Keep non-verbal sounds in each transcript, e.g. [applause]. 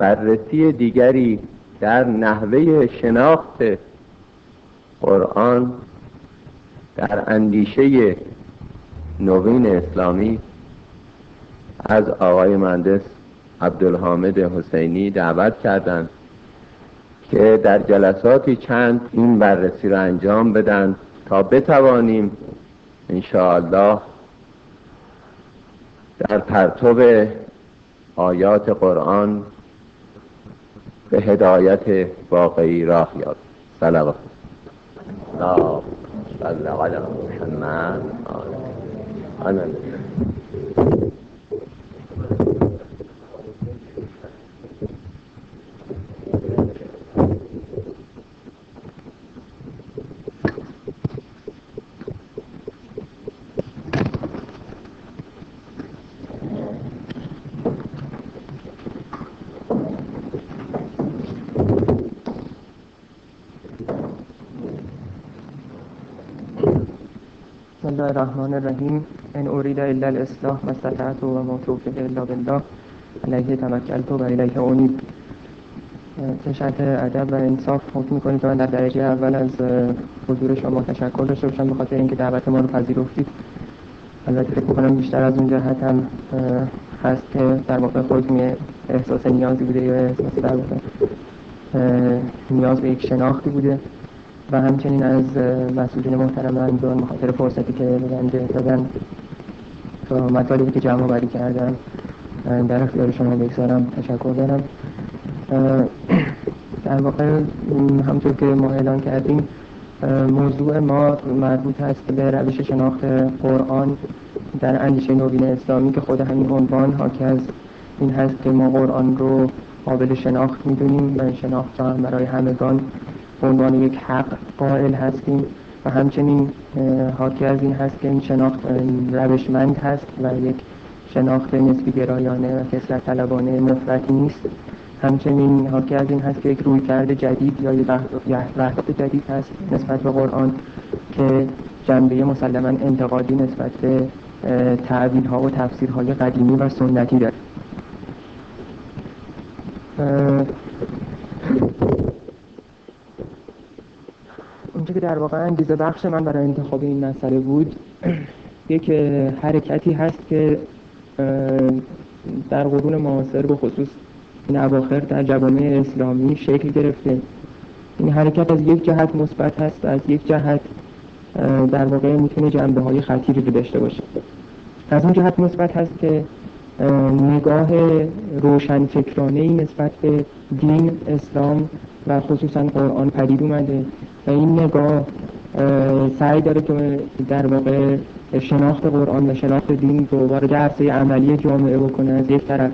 بررسی دیگری در نحوه شناخت قرآن در اندیشه نوین اسلامی از آقای مهندس عبدالحامد حسینی دعوت کردند که در جلساتی چند این بررسی را انجام بدن تا بتوانیم انشاءالله در پرتو آیات قرآن به هدایت واقعی راه یاد. سلام. صلی علی محمد. الله الرحمن الرحیم ان اريد الا الاصلاح ما استطعت و ما توفیق الا بالله علیه توکلت و الیه انیب شرط ادب و انصاف حکم می‌کنید که من در درجه اول از حضور شما تشکر داشته باشم به خاطر اینکه دعوت ما رو پذیرفتید البته فکر می‌کنم بیشتر از اون جهت هم هست که در واقع خودتون احساس نیازی بوده یا احساس در واقع نیاز به یک شناختی بوده و همچنین از مسئولین محترم انجام مخاطر فرصتی که بنده دادن تا مطالبی که جمع بری کردن در اختیار شما بگذارم تشکر دارم. در واقع همطور که ما اعلان کردیم موضوع ما مربوط هست به روش شناخت قرآن در اندیشه نوین اسلامی که خود همین عنوان حاکی از این هست که ما قرآن رو قابل شناخت می‌دونیم و شناخت هم برای همگان به عنوان یک حق قائل هستیم و همچنین حاکی از این هست که این شناخت روشمند هست و یک شناخت نسبی گرایانه و کسرت طلبانه مفرطی نیست. همچنین حاکی از این هست که یک رویکرد جدید یا یک وحدت جدید هست نسبت به قرآن که جنبه مسلما انتقادی نسبت به تعبیل ها و تفسیرهای قدیمی و سنتی داره. اونچه که در واقع انگیزه بخش من برای انتخاب این مسئله بود یک حرکتی هست که در قرون معاصر به خصوص این اواخر در جوامع اسلامی شکل گرفته. این حرکت از یک جهت مثبت هست از یک جهت در واقع می‌تونه جنبه های خطیری رو داشته باشه. از اون جهت مثبت هست که نگاه روشن فکرانه نسبت به دین اسلام و خصوصا قرآن پدید اومده. این نگاه سعی داره که در واقع شناخت قرآن و شناخت دین رو وارد عرصه عملی جامعه بکنه. از یک طرف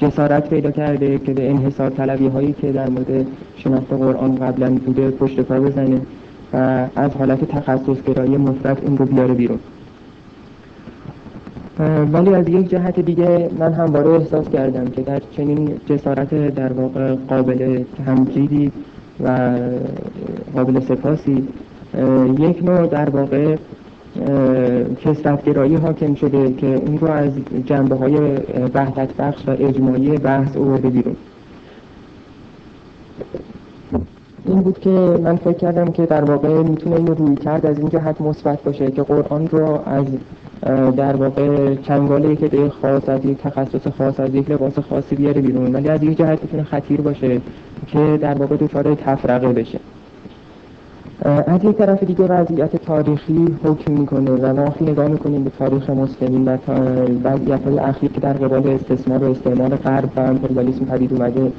جسارت پیدا کرده که به انحصار طلبی هایی که در مورد شناخت قرآن قبلا بوده پشت پا بزنه و از حالت تخصص گرایی مفرد این رو بیاره بیرون. ولی از یک جهت دیگه من همواره احساس کردم که در چنین جسارت در واقع قابل تمجیدی و قابل سپاسی. یک نوع در واقع کسرتگرایی حاکم شده که اون رو از جنبه های وحدت بخش و اجماعی بحث اوورده بیرون. این بود که من فکر کردم که در واقع می‌تونه اینو روی کرد از این جهت مثبت باشه که قرآن رو از در واقع چنگال یک عده خاص از یک تخصص خاص از یک لباس خاصی بیاره بیرون. ولی از یک جهت می‌تونه خطیر باشه که در واقع دچار تفرقه بشه. از یک طرف دیگه وضعیت تاریخی حکم می‌کنه و وقتی نگاه می‌کنیم به تاریخ مسلمین و وضعیت های اخیر که در قبال استثمار و استعمال غرب و امپریالیسم پدید اومده.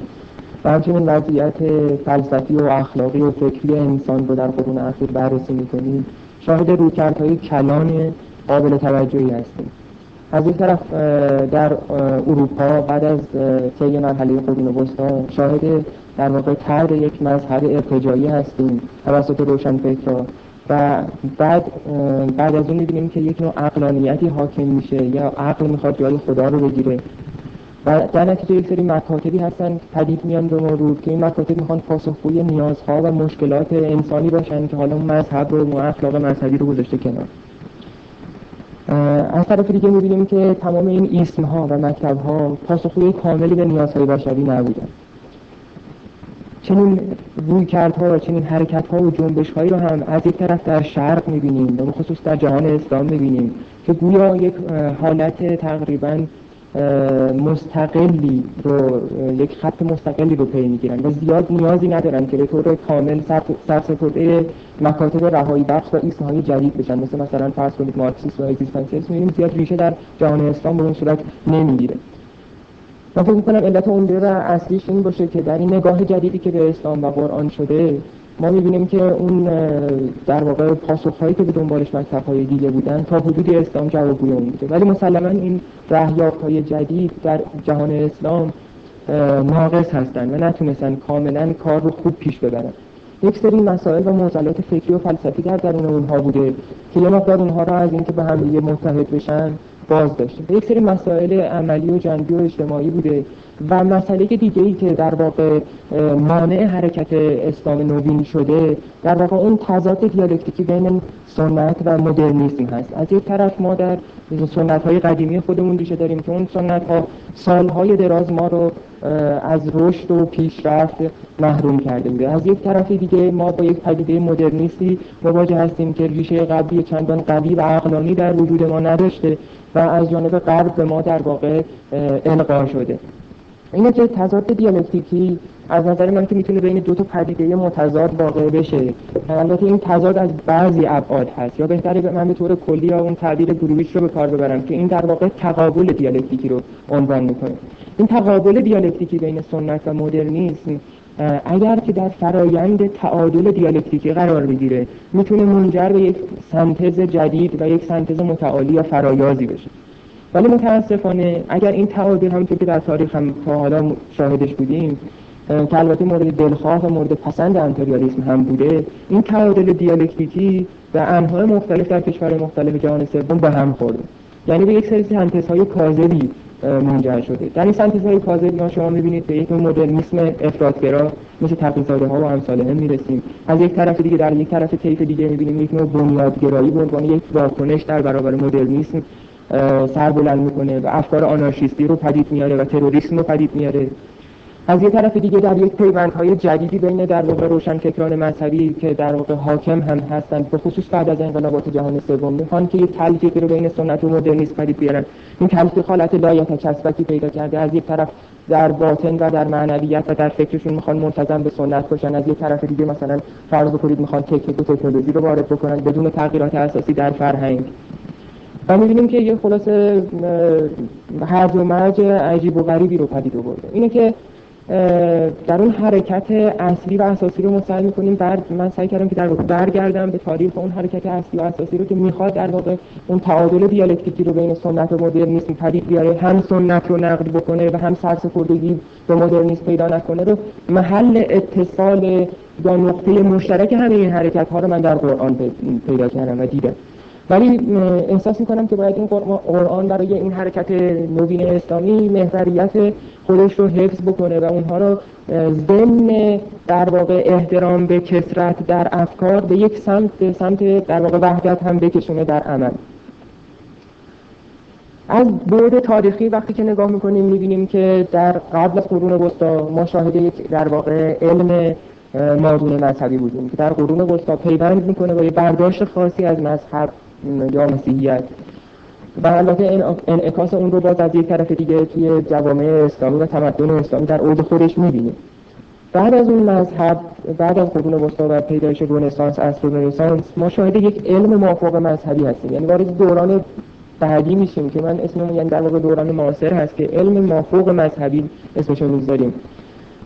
و همچنین وضعیت فلسفی و اخلاقی و فکری انسان رو در قرون اخیر بررسی می‌کنیم. شاهد رویکردهای کلان قابل توجهی هستیم. از این طرف در اروپا بعد از طی مرحله قرون وسطا شاهد در واقع ترد یک مذهب ارتجایی هستیم توسط روشنفکرها و بعد بعد از اون می‌بینیم که یک نوع عقلانیتی حاکم میشه یا عقل می‌خواد جای خدا رو بگیره. و در نتیجه یک سری مکاتبی هستن پدید میان به مرور که این مکاتب می‌خوان پاسخگوی نیازها و مشکلات انسانی باشن که حالا اون مذهب رو اخلاق مذهبی رو گذاشته کنار. از طرف دیگه می‌بینیم که تمام این اسم ها و مکتب ها پاسخگوی کاملی به نیازهای بشری نبودن. چنین روی کردها و چنین حرکت ها و جنبش هایی رو هم از یک طرف در شرق می‌بینیم و خصوص در جهان اسلام می‌بینیم که گویا یک حالت تقریبا مستقلی رو یک خط مستقلی رو پی می‌گیرن و زیاد نیازی ندارن که به طور کامل سرسپرده مکاتب رهایی بخش و ایسم های جدید بشن. مثل مثلا فرض کنید مارکسیسم و اگزیستانسیسم می‌بینیم زیاد ریشه در جهان اسلام به اون صورت نمی‌گیره. من فکر می‌کنم علت و اصلیش این باشه که در این نگاه جدیدی که به اسلام و قرآن شده ما می‌بینیم که اون در واقع پاسخهایی که به دنبالش های دیگه بودن تا حدودی اسلام جوابگوی اون بوده. ولی مسلما این های جدید در جهان اسلام ناقص هستن و نتونستن کاملا کار رو خوب پیش ببرن. یک سری مسائل و معضلات فکری و فلسفی در درون اونها بوده که یه مقدار اونها را از اینکه به هم دیگه متحد بشن باز داشته یک سری مسائل عملی و جنبی و اجتماعی بوده و مسئله دیگه ای که در واقع مانع حرکت اسلام نوین شده در واقع اون تضاد دیالکتیکی بین سنت و مدرنیسم هست. از یک طرف ما در سنت های قدیمی خودمون ریشه داریم که اون سنت ها سالهای دراز ما رو از رشد و پیشرفت محروم کرده بوده. از یک طرف دیگه ما با یک پدیده مدرنیستی مواجه هستیم که ریشه قبلی چندان قوی و عقلانی در وجود ما نداشته و از جانب غرب به ما در واقع القا شده. اینه که تضاد دیالکتیکی از نظر من که می‌تونه بین دو تا پدیده متضاد واقع بشه. البته این تضاد از بعضی ابعاد هست. یا بهتره من به طور کلی یا اون تعبیر گروهیش رو به کار ببرم که این در واقع تقابل دیالکتیکی رو عنوان می‌کنه. این تقابل دیالکتیکی بین سنت و مدرنیسم اگر که در فرایند تعادل دیالکتیکی قرار بگیره می‌تونه منجر به یک سنتز جدید و یک سنتز متعالی یا فرایازی بشه. ولی متاسفانه اگر این تعادل همونطور که در تاریخ هم تا حالا شاهدش بودیم که البته مورد دلخواه و مورد پسند انتریالیسم هم بوده این تعادل دیالکتیکی و انواع مختلف در کشور مختلف جهان سوم به هم خورده. یعنی به یک سری سنتز های کاذبی منجر شده. در این کاذبی ها شما می‌بینید به یک مدرنیسم افراطگرا مثل تقیزاده ها و امثال هم می‌رسیم. از یک طرف دیگه در یک طرف طیف دیگه می‌بینیم یک نوع بنیادگرایی به یک واکنش در برابر مدرنیسم سر بلند می‌کنه و افکار آنارشیستی رو پدید میاره و تروریسم رو پدید میاره. از یه طرف دیگه در یک های جدیدی بین در واقع روشنفکران مذهبی که در واقع حاکم هم هستند به خصوص بعد از انقلابات جهان سوم می‌خوان که یک تلفیقی رو بین سنت و مدرنیسم پدید بیارن. این تلفیق حالت لایتکسبکی پیدا کرده از یک طرف در باطن و در معنویت و در فکرشون می‌خوان منتظم به سنت باشن. از یک طرف دیگه مثلا فرض بکنید می‌خوان تکنیک و تکنولوژی رو وارد بکنن بدون تغییرات اساسی در فرهنگ. و می‌بینیم که یه خلاصه هرج و مرج عجیب و غریبی رو پدید آورده. اینه که در اون حرکت اصلی و اساسی رو مستعد می‌کنیم بعد من سعی کردم که در واقع برگردم به تاریخ اون حرکت اصلی و اساسی رو که می‌خواد در واقع اون تعادل دیالکتیکی رو بین سنت و مدرنیسم پدید بیاره هم سنت رو نقد بکنه و هم سرسپردگی به مدرنیسم پیدا نکنه رو محل اتصال یا نقطه مشترک همه این حرکت ها رو من در قرآن پیدا کردم و دیدم. ولی احساس می‌کنم که باید این قرآن برای این حرکت نوین اسلامی محوریت خودش رو حفظ بکنه و اونها رو ضمن در واقع احترام به کسرت در افکار به یک سمت به سمت در واقع وحدت هم بکشونه در عمل. از بعد تاریخی وقتی که نگاه می‌کنیم می‌بینیم که در قبل از قرون وسطا ما شاهد یک در واقع علم مادون مذهبی بودیم که در قرون وسطا پیوند می‌کنه با یه برداشت خاصی از مذهب. یا مسیحیت. و البته انعکاس اون رو باز از یک طرف دیگه توی جوامع اسلامی و تمدن اسلامی در اوج خودش می‌بینیم. بعد از اون مذهب بعد از قرون وسطا و پیدایش رنسانس اصر رنسانس ما شاهد یک علم موافق مذهبی هستیم. یعنی وارد دوران بعدی میشیم که من اسممون یعنی در واقع دوران معاصر هست که علم موافق مذهبی اسمشو می‌ذاریم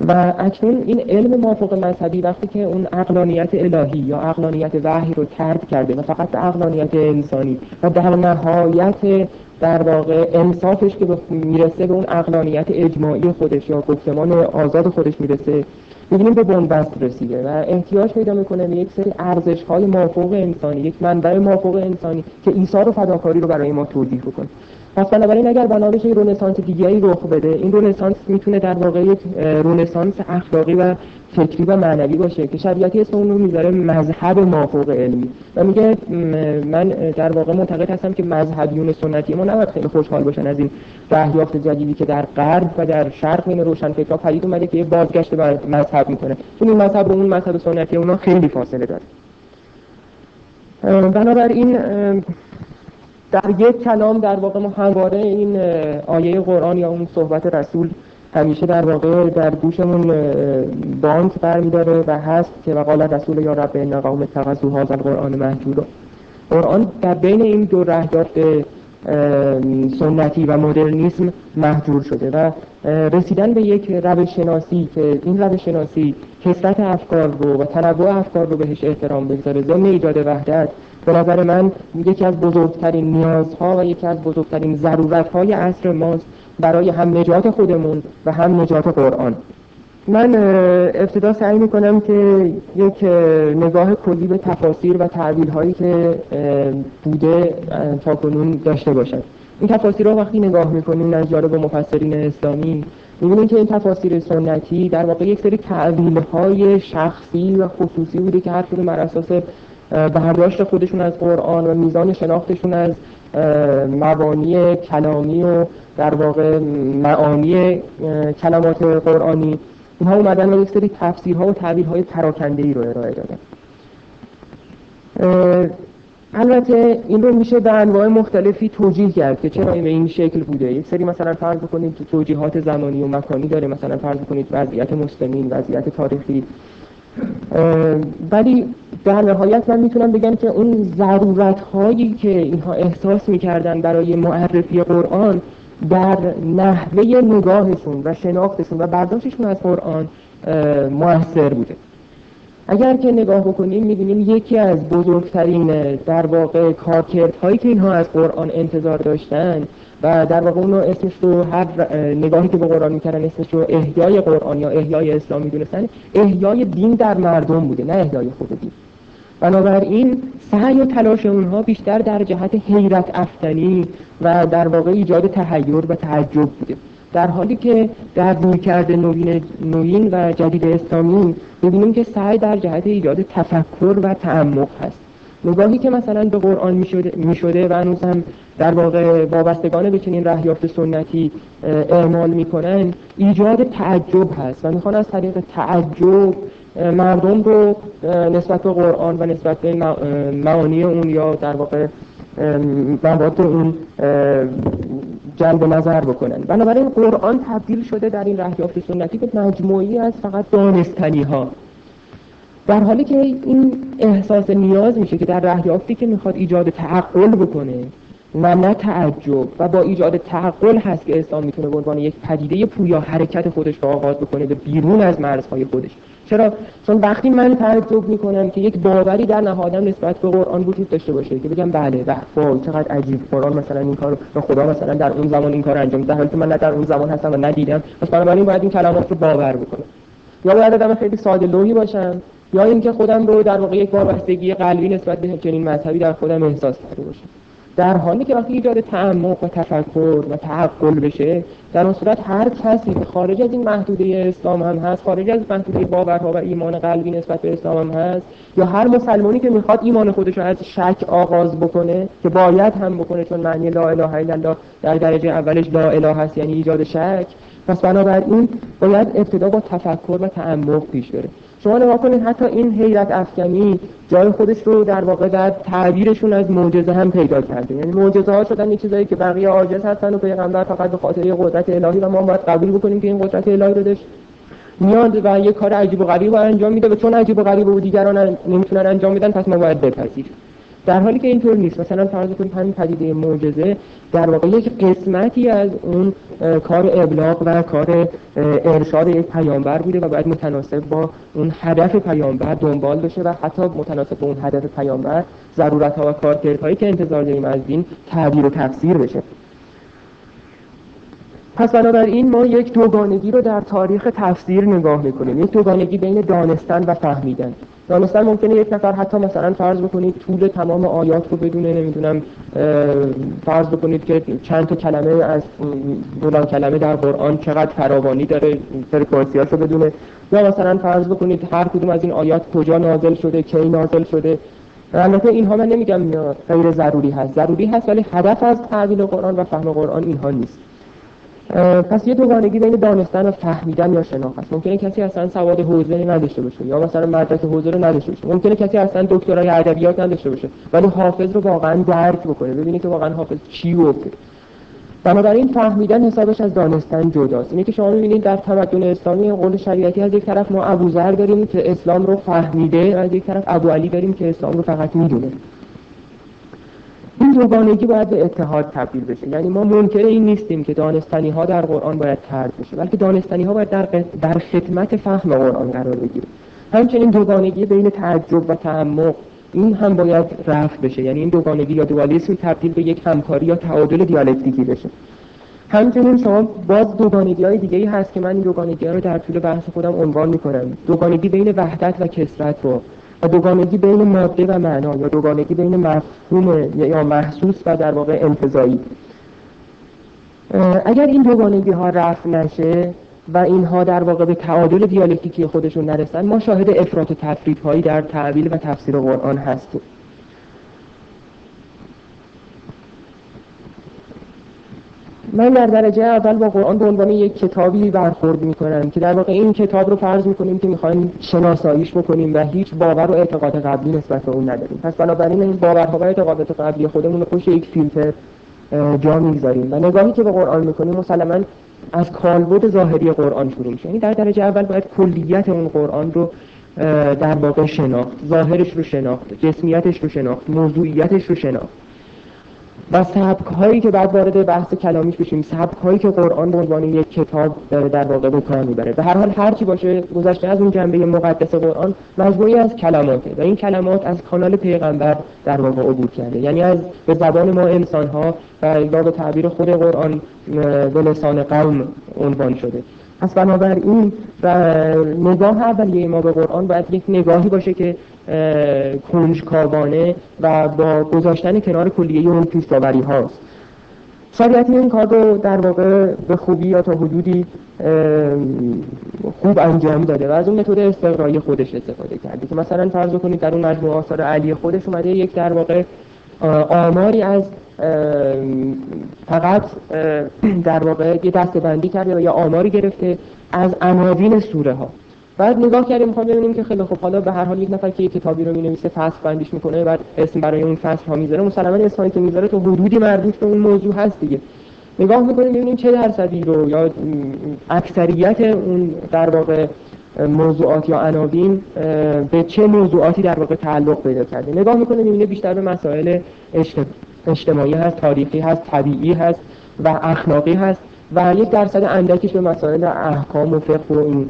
و اکنون این علم موافق مذهبی وقتی که اون اقلانیت الهی یا اقلانیت وحی رو ترد کرده و فقط اقلانیت انسانی و در نهایت در واقع انصافش که می‌رسه به اون اقلانیت اجماعی خودش یا گفتمان آزاد خودش می‌رسه می‌بینیم به بنبست رسیده و احتیاج پیدا می‌کنه به یک سری ارزش های موافق انسانی یک منبع موافق انسانی که ایثار و فداکاری رو برای ما توضیح بکنه. پس بنابراین اگر بنا بشه رنسانس دیگری رخ بده این رنسانس می‌تونه در واقع یک رنسانس اخلاقی و فکری و معنوی باشه که شبیهتی اسم اون رو می‌ذاره مذهب مافوق علمی. و میگه من در واقع معتقد هستم که مذهبیون سنتی ما نباید خیلی خوشحال باشن از این دریافت جدیدی که در غرب و در شرق بین روشنفکرها پدید اومده که یه بازگشت به مذهب می‌کنه. چون این مذهب با اون مذهب سنتی اونا خیلی فاصله داره. بنابراین در یک کلام در واقع ما همواره این آیه قرآن یا اون صحبت رسول همیشه در واقع در گوشمون بانک برمیداره و هست که وقال رسول یا رب این قوم اتخذوا هذا القرآن مهجورا. قرآن در بین این دو رهیافت سنتی و مدرنیسم محجور شده و رسیدن به یک روش شناسی که این روش شناسی کسرت افکار رو و تنوع افکار رو بهش احترام بگذاره ضمن ایجاد وحدت به نظر من یکی از بزرگترین نیازها و یکی از بزرگترین ضرورتهای عصر ماست برای هم نجات خودمون و هم نجات قرآن. من ابتدا سعی می‌کنم که یک نگاه کلی به تفاسیر و تعبیل هایی که بوده تا کنون داشته باشم. این تفاسیر رو وقتی نگاه می‌کنیم از جانب مفسرین اسلامی می‌بینیم که این تفاسیر سنتی در واقع یک سری تعبیل های شخصی و خصوصی بوده که هر کدوم بر اساس برداشت خودشون از قرآن و میزان شناختشون از مبانی کلامی و در واقع معانی کلمات قرآنی اینها اومدن و یک سری تفسیرها و تعبیرهای پراکنده ای رو ارائه دادن. البته این رو میشه به انواع مختلفی توجیه کرد که چرا به این شکل بوده. یک سری مثلا فرض بکنید که توجیهات زمانی و مکانی داره. مثلا فرض کنید وضعیت مسلمین وضعیت تاریخی. ولی در نهایت من می‌تونم بگم که اون ضرورت هایی که اینها احساس می‌کردن برای معرفی قرآن در نحوه نگاهشون و شناختشون و برداشتشون از قرآن موثر بوده. اگر که نگاه بکنیم می‌بینیم یکی از بزرگترین در واقع کارکردهایی که اینها از قرآن انتظار داشتن و در واقع اونو اسمش رو هر نگاهی که به قرآن می‌کردن اسمش رو احیای قرآن یا احیای اسلام می‌دونستن احیای دین در مردم بوده نه احیای خود دین. بنابراین سعی و تلاش اونها بیشتر در جهت حیرت افتنی و در واقع ایجاد تحیر و تعجب بوده. در حالی که در رویکرد نوین, نوین و جدید اسلامی می‌بینیم که سعی در جهت ایجاد تفکر و تعمق هست. نگاهی که مثلا به قرآن می‌شده و هنوز هم در واقع وابستگان به چنین رهیافت سنتی اعمال می‌کنن ایجاد تعجب هست و می‌خوان از طریق تعجب مردم رو نسبت به قرآن و نسبت به معانی اون یا در واقع مواد اون جلب نظر بکنن. بنابراین قرآن تبدیل شده در این رهیافت سنتی به مجموعی از فقط دانستنی ها در حالی که این احساس نیاز میشه که در رهیافتی که می‌خواد ایجاد تعقل بکنه و نه تعجب و با ایجاد تعقل هست که اسلام می‌تونه به عنوان یک پدیده پویا حرکت خودش رو آغاز بکنه به بیرون از مرزهای خودش. چرا؟ چون وقتی من تعجب می‌کنم که یک باوری در نهادم نسبت به قرآن وجود داشته باشه که بگم بله وای چقدر عجیب. قرآن مثلا این کارو و خدا مثلا در اون زمان این کار انجام ده حالی که من نه در اون زمان هستم و ندیدم. پس بنابراین باید این کلمات رو باور بکنم. یا باید آدم خیلی ساده لوحی باشم یا اینکه خودم رو در واقع یک وابستگی قلبی نسبت به چنین مذهبی در خودم احساس کرده در حالی که وقتی ایجاد تعمق و تفکر و تعقل بشه در اون صورت هر کسی که خارج از این محدوده اسلام هم هست خارج از محدوده باورها و ایمان قلبی نسبت به اسلام هم هست یا هر مسلمانی که می‌خواد ایمان خودش رو از شک آغاز بکنه که باید هم بکنه چون معنی لا اله الا الله در درجه اولش لا اله هست یعنی ایجاد شک پس بنابراین باید ابتدا با تفکر و تعمق پیش بره. شما نگاه کنید حتی این حیرت افکنی جای خودش رو در واقع در تعبیرشون از معجزه هم پیدا کرده. یعنی معجزه ها شدن یه چیزایی که بقیه عاجز هستن و پیغمبر فقط به خاطر قدرت الهی و ما باید قبول بکنیم که این قدرت الهی رو داشت میاد و یه کار عجیب و غریب رو انجام میده و چون عجیب و غریب و دیگران نمی‌تونن انجام میدن پس ما باید بپذیریم در حالی که اینطور نیست. مثلا فرض کنید همین پدیده معجزه در واقع یک قسمتی از اون کار ابلاغ و کار ارشاد یک پیامبر بوده و باید متناسب با اون هدف پیامبر دنبال بشه و حتی متناسب با اون هدف پیامبر ضرورت ها و کارکردهایی که انتظار داریم از دین تعبیر و تفسیر بشه. پس بنابراین ما یک دوگانگی رو در تاریخ تفسیر نگاه می‌کنیم. یک دوگانگی بین دانستن و فهمیدن. دانستن ممکنه یک نفر حتی مثلا فرض بکنید طول تمام آیات رو بدونه نمی‌دونم فرض بکنید که چند تا کلمه از فلان کلمه در قرآن چقدر فراوانی داره فرکانسیاش رو بدونه. یا مثلا فرض بکنید هر کدوم از این آیات کجا نازل شده کی نازل شده. البته اینها من نمیگم غیر ضروری هست. ضروری هست ولی هدف از تعویل قرآن و فهم قرآن اینها نیست. پس یه دوگانگی بین دانستن و فهمیدن یا شناخت. ممکنه کسی اصلا سواد حوزه نداشته باشه یا مثلا مدرک حوزه رو نداشته باشه. ممکنه کسی اصلا دکترای ادبیات نداشته باشه ولی حافظ رو واقعا درک بکنه ببینید که واقعا حافظ چی گفته. بنابراین فهمیدن حسابش از دانستن جداست. اینه که شما می‌بینید در تمدن اسلامی قول شریعتی از یک طرف ما ابوذر داریم که اسلام رو فهمیده از یک طرف ابو علی داریم که اسلام رو فقط می‌دونه. این دوگانگی باید به اتحاد تبدیل بشه. یعنی ما منکر این نیستیم که دانستنی ها در قرآن باید ترد بشه بلکه دانستنی ها باید در, در خدمت فهم قرآن قرار بگیره. همچنین دوگانگی بین تعجب و تعمق این هم باید رفع بشه. یعنی این دوگانگی یا دوالیسم تبدیل به یک همکاری یا تعادل دیالکتیکی بشه. همچنین شما باز دوگانگی های دیگه ای هست که من این دوگانگی ها رو در طول بحث خودم عنوان می‌کنم. دوگانگی بین وحدت و کسرت رو. دوگانگی بین ماده و معنا یا دوگانگی بین مفهوم یا محسوس و در واقع انتظایی. اگر این دوگانگی ها رفع نشه و اینها در واقع به تعادل دیالکتیکی خودشون نرسن ما شاهد افراط و تفرید هایی در تعبیل و تفسیر قرآن هستیم. من در درجه اول با قرآن به عنوان یک کتابی برخورد می‌کنم که در واقع این کتاب رو فرض می‌کنیم که می‌خوایم شناساییش بکنیم و هیچ باور و اعتقاد قبلی نسبت به اون نداریم. پس بنابراین این باورها و اعتقادات قبلی خودمون رو پشت یک فیلتر جا می‌گذاریم. و نگاهی که به قرآن می‌کنیم مسلما از کالبد ظاهری قرآن شروع میشه. یعنی در درجه اول باید کلیت اون قرآن رو در واقع شناخت ظاهرش رو شناخت جسمیتش رو شناخت موضوعیتش رو شناخت. و سبک هایی که بعد وارد بحث کلامیش بشیم سبک هایی که قرآن به عنوان یک کتاب در واقع به کار می‌بره. به هر حال هر چی باشه گذشته از اون جنبه مقدس قرآن مجموعی از کلماته و این کلمات از کانال پیغمبر در واقع عبور کرده. یعنی از به زبان ما انسان ها و به تعبیر خود قرآن به لسان قوم عنوان شده. پس بنابراین نگاه اولیه ما به قرآن باید یک نگاهی باشه که کنجکاوانه و با گذاشتن کنار کلیه اون پیشتاوری هاست. شریعتی این کار رو در واقع به خوبی یا تا حدودی خوب انجام داده و از اون متد استقرایی خودش استفاده کرده که مثلا فرض کنید در اون مجموعه آثار علی خودش اومده یک در واقع آماری از فقط در واقع یه دسته بندی کرده یا آماری گرفته از عناوین سوره ها بعد نگاه کردیم می‌خوام ببینیم که خیلی خوب حالا به هر حال یک نفر که یک کتابی رو می‌نویسه فصل بندیش می‌کنه بعد اسم برای اون فصل ها می‌ذاره مسلما اسمی که می‌ذاره تو حدودی مربوط به اون موضوع هست دیگه. نگاه می‌کنیم ببینیم چه درصدی رو یا اکثریت اون در واقع موضوعات یا عناوین به چه موضوعاتی در واقع تعلق پیدا کرده. نگاه می‌کنه می‌بینه بیشتر به مسائل اجتماعی هست تاریخی هست طبیعی هست و اخلاقی هست و یک درصد اندکیش به مسائل احکام و فقه و این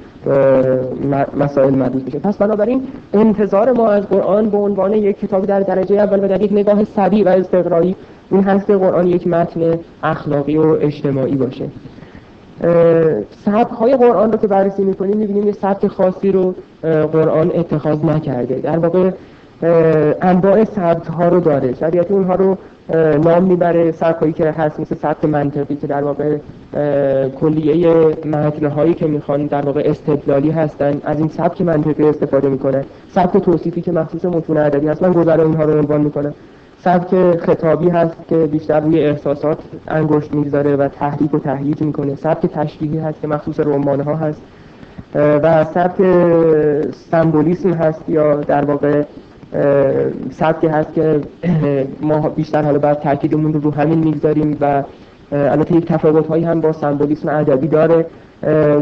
مسائل مربوط میشه. پس بنابراین انتظار ما از قرآن به عنوان یک کتاب در درجه اول و در یک نگاه سریع و استقرایی این هست که قرآن یک متن اخلاقی و اجتماعی باشه. سبک های قرآن رو که بررسی می‌کنیم می‌بینیم یه سبک خاصی رو قرآن اتخاذ نکرده. در واقع انواع سبک ها رو داره. شریعت اونها رو نام می‌بره. سبک که هست مثل سبک منطقی که در واقع کلیه متن هایی که می‌خوان در واقع استدلالی هستن از این سبک منطقی استفاده می‌کنه سبک توصیفی که مخصوص متون ادبی هست. من گذر اینها رو عنوان می‌کنم. سبک خطابی هست که بیشتر روی احساسات انگشت می‌گذاره و تحریک و تهییج می‌کنه. سبک تشریحی هست که مخصوص رمان ها هست و سبک سمبولیسم هست یا در واقع سبکی هست که ما بیشتر حالا بعد تاکیدمون رو رو همین می‌گذاریم و البته یک تفاوت هایی هم با سمبولیسم ادبی داره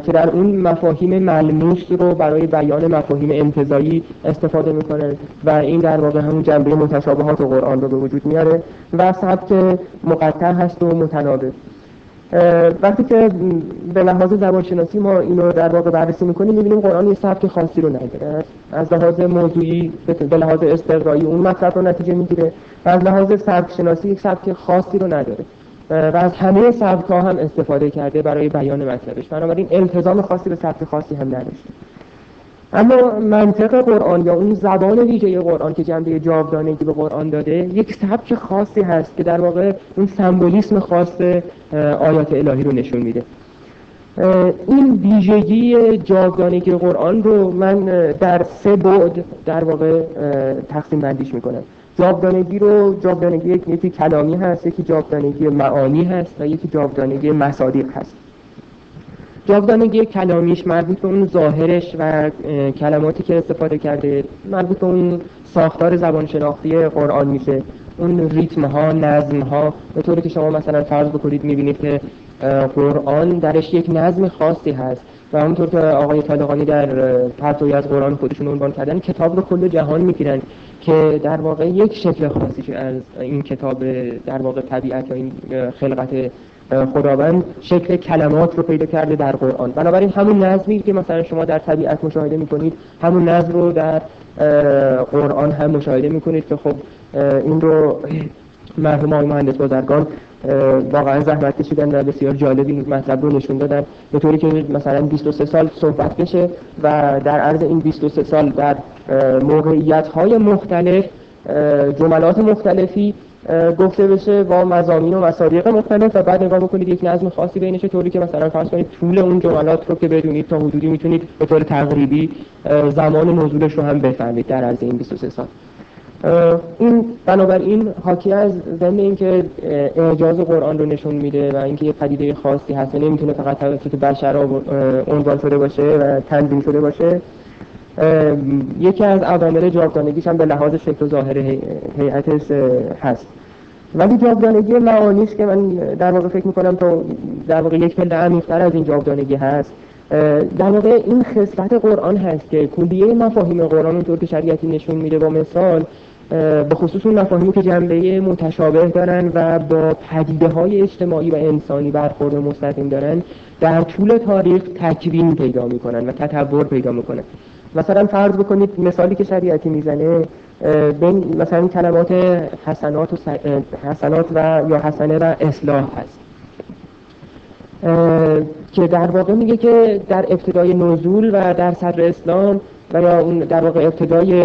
که در اون مفاهیم ملموس رو برای بیان مفاهیم انتظایی استفاده می‌کنه و این در واقع همون جنبه متشابهات و قرآن رو به وجود میاره و سبک مقطع هست و متنابه وقتی که به لحاظ زبانشناسی ما اینو در واقع بررسی می‌کنیم می‌بینیم قرآن یه سبک خاصی رو نداره. از لحاظ موضوعی به لحاظ استقرایی اون مطلب رو نتیجه می‌گیره و از لحاظ سبک شناسی یک سبک خاصی رو نداره. و از همه سبک ها هم استفاده کرده برای بیان مطلبش. بنابراین التزام خاصی به سبک خاصی هم نداشته. اما منطق قرآن یا اون زبان ویژه قرآن که جنبه جاودانگی به قرآن داده یک سبک خاصی هست که در واقع اون سمبولیسم خاص آیات الهی رو نشون میده. این ویژگی جاودانگی قرآن رو من در سه بعد در واقع تقسیم بندیش می‌کنم. جاودانگی رو جاودانگی یکی کلامی هست یکی جاودانگی معانی هست و یکی جاودانگی مصادیق هست. جاودانگی کلامیش مربوط به اون ظاهرش و کلماتی که استفاده کرده مربوط به اون ساختار زبان شناختی قرآن میشه. اون ریتم ها نظم ها به طوری که شما مثلا فرض بکنید می‌بینید که قرآن درش یک نظم خاصی هست. و همونطور که آقای طالقانی در پرتوی از قرآن خودشون عنوان کردن کتاب رو کل جهان می‌گیرن که در واقع یک شکل خاصی از این کتاب در واقع طبیعت یا این خلقت خداوند شکل کلمات رو پیدا کرده در قرآن. بنابراین همون نظمی که مثلا شما در طبیعت مشاهده می‌کنید همون نظم رو در قرآن هم مشاهده می‌کنید که خب این رو مرحوم آقای مهندس بازرگان واقعا زحمت کشیدن و بسیار جالب این مطلب رو نشون دادن. به طوری که مثلا 23 سال صحبت بشه و در عرض این 23 سال در موقعیت های مختلف جملات مختلفی گفته بشه با مزامین و مصادیق مختلف و بعد نگاه بکنید یک نظم خاصی بینشه طوری که مثلا فرض کنید طول اون جملات رو که بدونید تا حدودی می‌تونید به طور تقریبی زمان نزولش رو هم بفهمید در عرض این 23 سال. این بنابراین حاکی از ضمن اینکه اعجاز قرآن رو نشون میده و اینکه یه پدیده خاصی هست. و نمی‌تونه فقط توسط بشر عنوان شده باشه و تنظیم شده باشه. یکی از عوامل جاودانگیش هم به لحاظ شکل و ظاهر هیئتش هست. ولی جاودانگی معانیش که من در واقع فکر می‌کنم تا در واقع یک پله عمیق‌تر از این جاودانگی هست در واقع این خصلت قرآن هست که کلیه مفاهیم قرآن اونطور که شریعتی نشون میده با مثال به خصوص اون مفاهیمی که جنبه متشابه دارن و با پدیده های اجتماعی و انسانی برخورد مستقیم دارن در طول تاریخ تکوین پیدا می‌کنن و تطور پیدا می‌کنن. مثلا فرض بکنید مثالی که شریعتی می‌زنه بین مثلا کلمات حسنات و حسنات و یا حسنه و اصلاح هست. که در واقع میگه که در ابتدای نزول و در صدر اسلام و یا اون در واقع ابتدای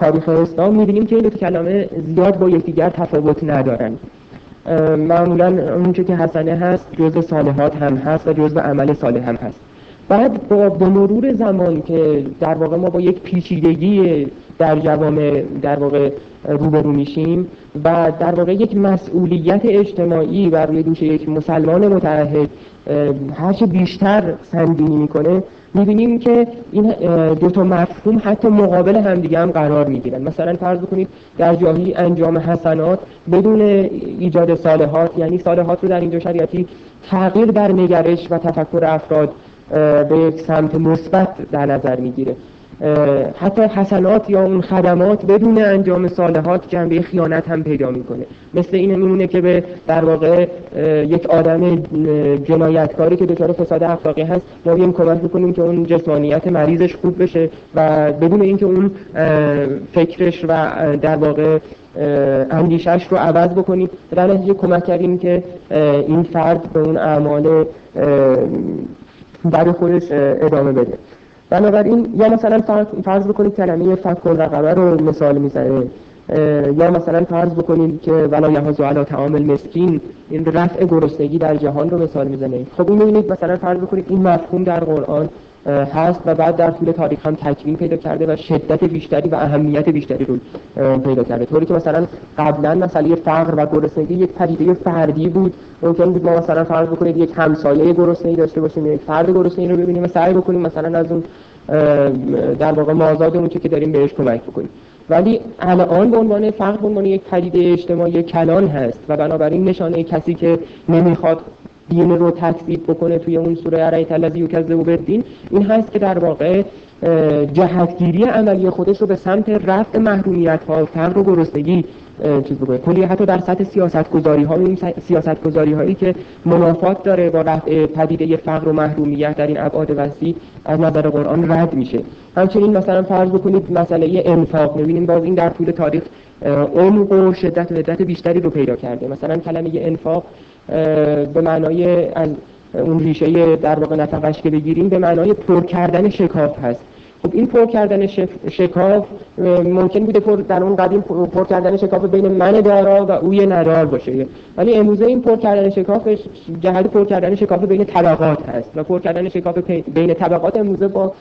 تاریخ اسلام می‌بینیم که این دو کلمه زیاد با یکدیگر تفاوت ندارن. معمولا اونچه که حسنه هست جزء صالحات هم هست و جزء عمل صالح هم هست. بعد با مرور زمان که در واقع ما با یک پیچیدگی در جوامع در واقع روبرو میشیم و در واقع یک مسئولیت اجتماعی بر روی دوش یک مسلمان متعهد هرچه بیشتر سنگینی می‌کنه می‌بینیم که این دو تا مفهوم حتی مقابل همدیگه هم قرار می‌گیرن. مثلا فرض بکنید در جاهی انجام حسنات بدون ایجاد صالحات یعنی صالحات رو در اینجا شریعتی تغییر در نگرش و تفکر افراد به یک سمت مثبت در نظر می‌گیره. حتی حسنات یا اون خدمات بدون انجام صالحات جنبه خیانت هم پیدا می‌کنه. مثل این میمونه که به در واقع یک آدم جنایتکاری که دچار فساد اخلاقی هست ما بیایم کمک بکنیم که اون جسمانیت مریضش خوب بشه و بدون اینکه اون فکرش و در واقع اندیشش رو عوض بکنیم در نتیجه کمک کردیم که این فرد به اون اعمال برای خودش ادامه بده. بنابراین یا مثلا فرض بکنید کلمه فک الرقبه رو مثال می‌زنه یا مثلا فرض بکنید که ولا یحاز علی تعامل مسکین این رفع گرسنگی در جهان رو مثال می‌زنه. خب این می‌بینید مثلا فرض بکنید این مفهوم در قرآن هست و بعد در طول تاریخ هم تکوین پیدا کرده و شدت بیشتری و اهمیت بیشتری رو پیدا کرده. طوری که مثلا قبلا مسئله فقر و گرسنگی یک پدیده فردی بود. ممکن بود ما مثلا فرض بکنید یک همسایه گرسنگی داشته باشیم یک فرد گرسنگی رو ببینیم و سعی بکنیم مثلا از اون در واقع مازاد اون که داریم بهش کمک بکنیم. ولی الان به عنوان فقر به عنوان یک پدیده اجتماعی کلان هست و بنابراین نشانه کسی که نمی‌خواد دین رو تکذیب بکنه توی اون سوره ارایت الذی یکذب بالدین. این هست که در واقع جهتگیری عملی خودش رو به سمت رفع محرومیت ها فقر و گرسنگی چیز بکنه. کلی حتی در سطح سیاست گذاری ها این سیاست گذاری هایی که منافات داره با رفع پدیده فقر و محرومیت در این ابعاد وسیع از نظر قرآن رد میشه. همچنین مثلا فرض بکنید مسئله انفاق. می‌بینیم باز این در طول تاریخ عمق و شدت و عدت بیشتری رو پیدا کرده. مثلا کلمه انفاق به معنای اون ریشه در واقع نفقش که بگیریم به معنای پر کردن شکاف هست. خب این پر کردن شکاف ممکن بوده پر در اون قدیم پر کردن شکاف بین من دارا و اوی ندار باشه. ولی امروزه این پر کردن شکاف جهت پر کردن شکاف بین طبقات هست و پر کردن شکاف بین طبقات امروزه با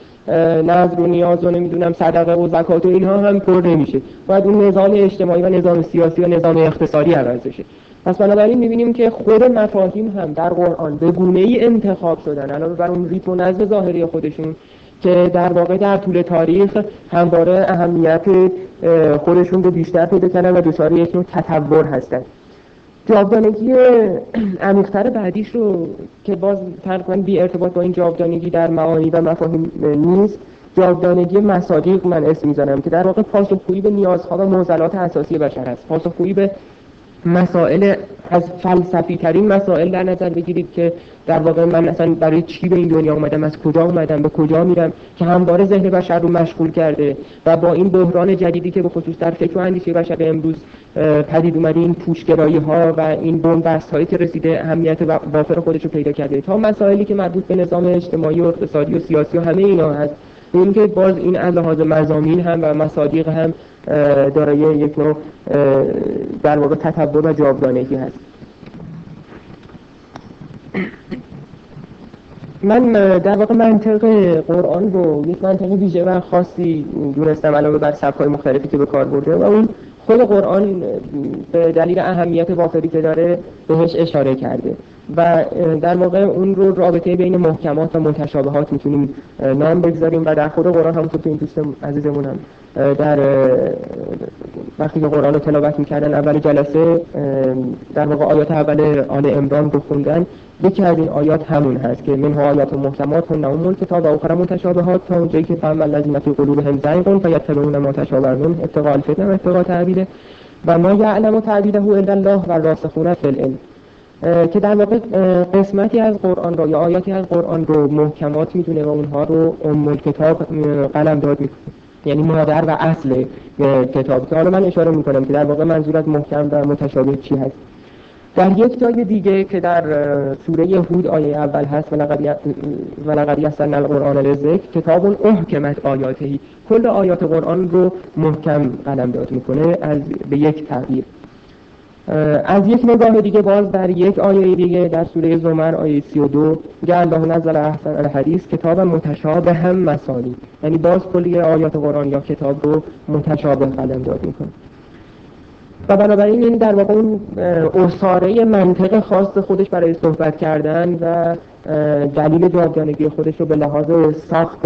نظر و نیاز و نمی‌دونم صدقه و زکات و اینها هم پر نمیشه. باید اون نظام اجتماعی و نظام سیاسی و نظام اقتصادی عوض بشه. پس بنابراین می‌بینیم که خود مفاهیم هم در قرآن به گونه ای انتخاب شدن علاوه بر اون ریتم و نظم ظاهری خودشون که در واقع در طول تاریخ همواره اهمیت خودشون رو بیشتر پیدا کردن و دچار یک نوع تطور هستن. جاودانگی [clears throat] عمیقتر بعدیش رو که باز تقریبا بی ارتباط با این جاودانگی در معانی و مفاهیم نیست جاودانگی مصادیق من اسم می‌زنم که در واقع پاسخگویی به نیازها و معضلات اساسی بشر است. پاسخگویی به مسائل از فلسفی ترین مسائل در نظر بگیرید که در واقع من اصلا برای چی به این دنیا اومدم؟ از کجا اومدم؟ به کجا میرم؟ که همواره ذهن بشر رو مشغول کرده و با این بحران جدیدی که به خصوص در فکر و اندیشه بشر امروز پدید اومده این پوشگرایی ها و این بنبست هایی که رسیده اهمیت وافر خودش رو پیدا کرده. تا مسائلی که مربوط به نظام اجتماعی و اقتصادی و سیاسی و همه اینا هست این که باز این از لحاظ مزامین هم و مصادیق هم دارای یک نوع در واقع تطور و جاودانگی هست. من در واقع منطق قرآن رو یک منطق ویژه و خاصی دونستم علاوه بر سبک‌های مختلفی که به کار برده و اون خود قرآن به دلیل اهمیت وافری که داره بهش اشاره کرده. و در واقع اون رو رابطه بین محکمات و متشابهات می‌تونیم نام بگذاریم و در خود قرآن همونطور که این دوست عزیزمون هم در وقتی که قرآن رو تلاوت می‌کردن اول جلسه در واقع آیات اول آل امران رو یکی از این آیات همون هست که منها آیات محکمات هن ام کتاب و اخر متشابهات تا اونجایی که فهم الذین فی قلوبهم زیغ فیتبعون ما تشابه منه ابتغاء الفتنه و ابتغاء تعبیره و ما یعلم تعبیره الا الله و راسخون فی العلم. که در واقع قسمتی از قرآن رو یا آیاتی از قرآن رو محکمات می‌دونه و اونها رو ام کتاب قلم داد می‌کنه یعنی مادر و اصل کتاب. که حالا من اشاره می‌کنم که در واقع منظور از محکم و متشابه چی هست. در یک جای دیگه که در سوره هود آیه اول هست و لقد یسرنا القرآن للذکر کتاب احکمت آیاتهی کل آیات قرآن رو محکم قلم داد می‌کنه از به یک تغییر از یک نگاه دیگه باز در یک آیه دیگه در سوره زمر آیه 32 میگه الله نزل احسن الحدیث کتاب متشابه هم مسانی. یعنی باز کلی آیات قرآن یا کتاب رو متشابه قلم داد می‌کنه. و بنابراین این در واقع اون اصاره منطق خاص خودش برای صحبت کردن و دلیل جاودانگی خودش رو به لحاظ ساخت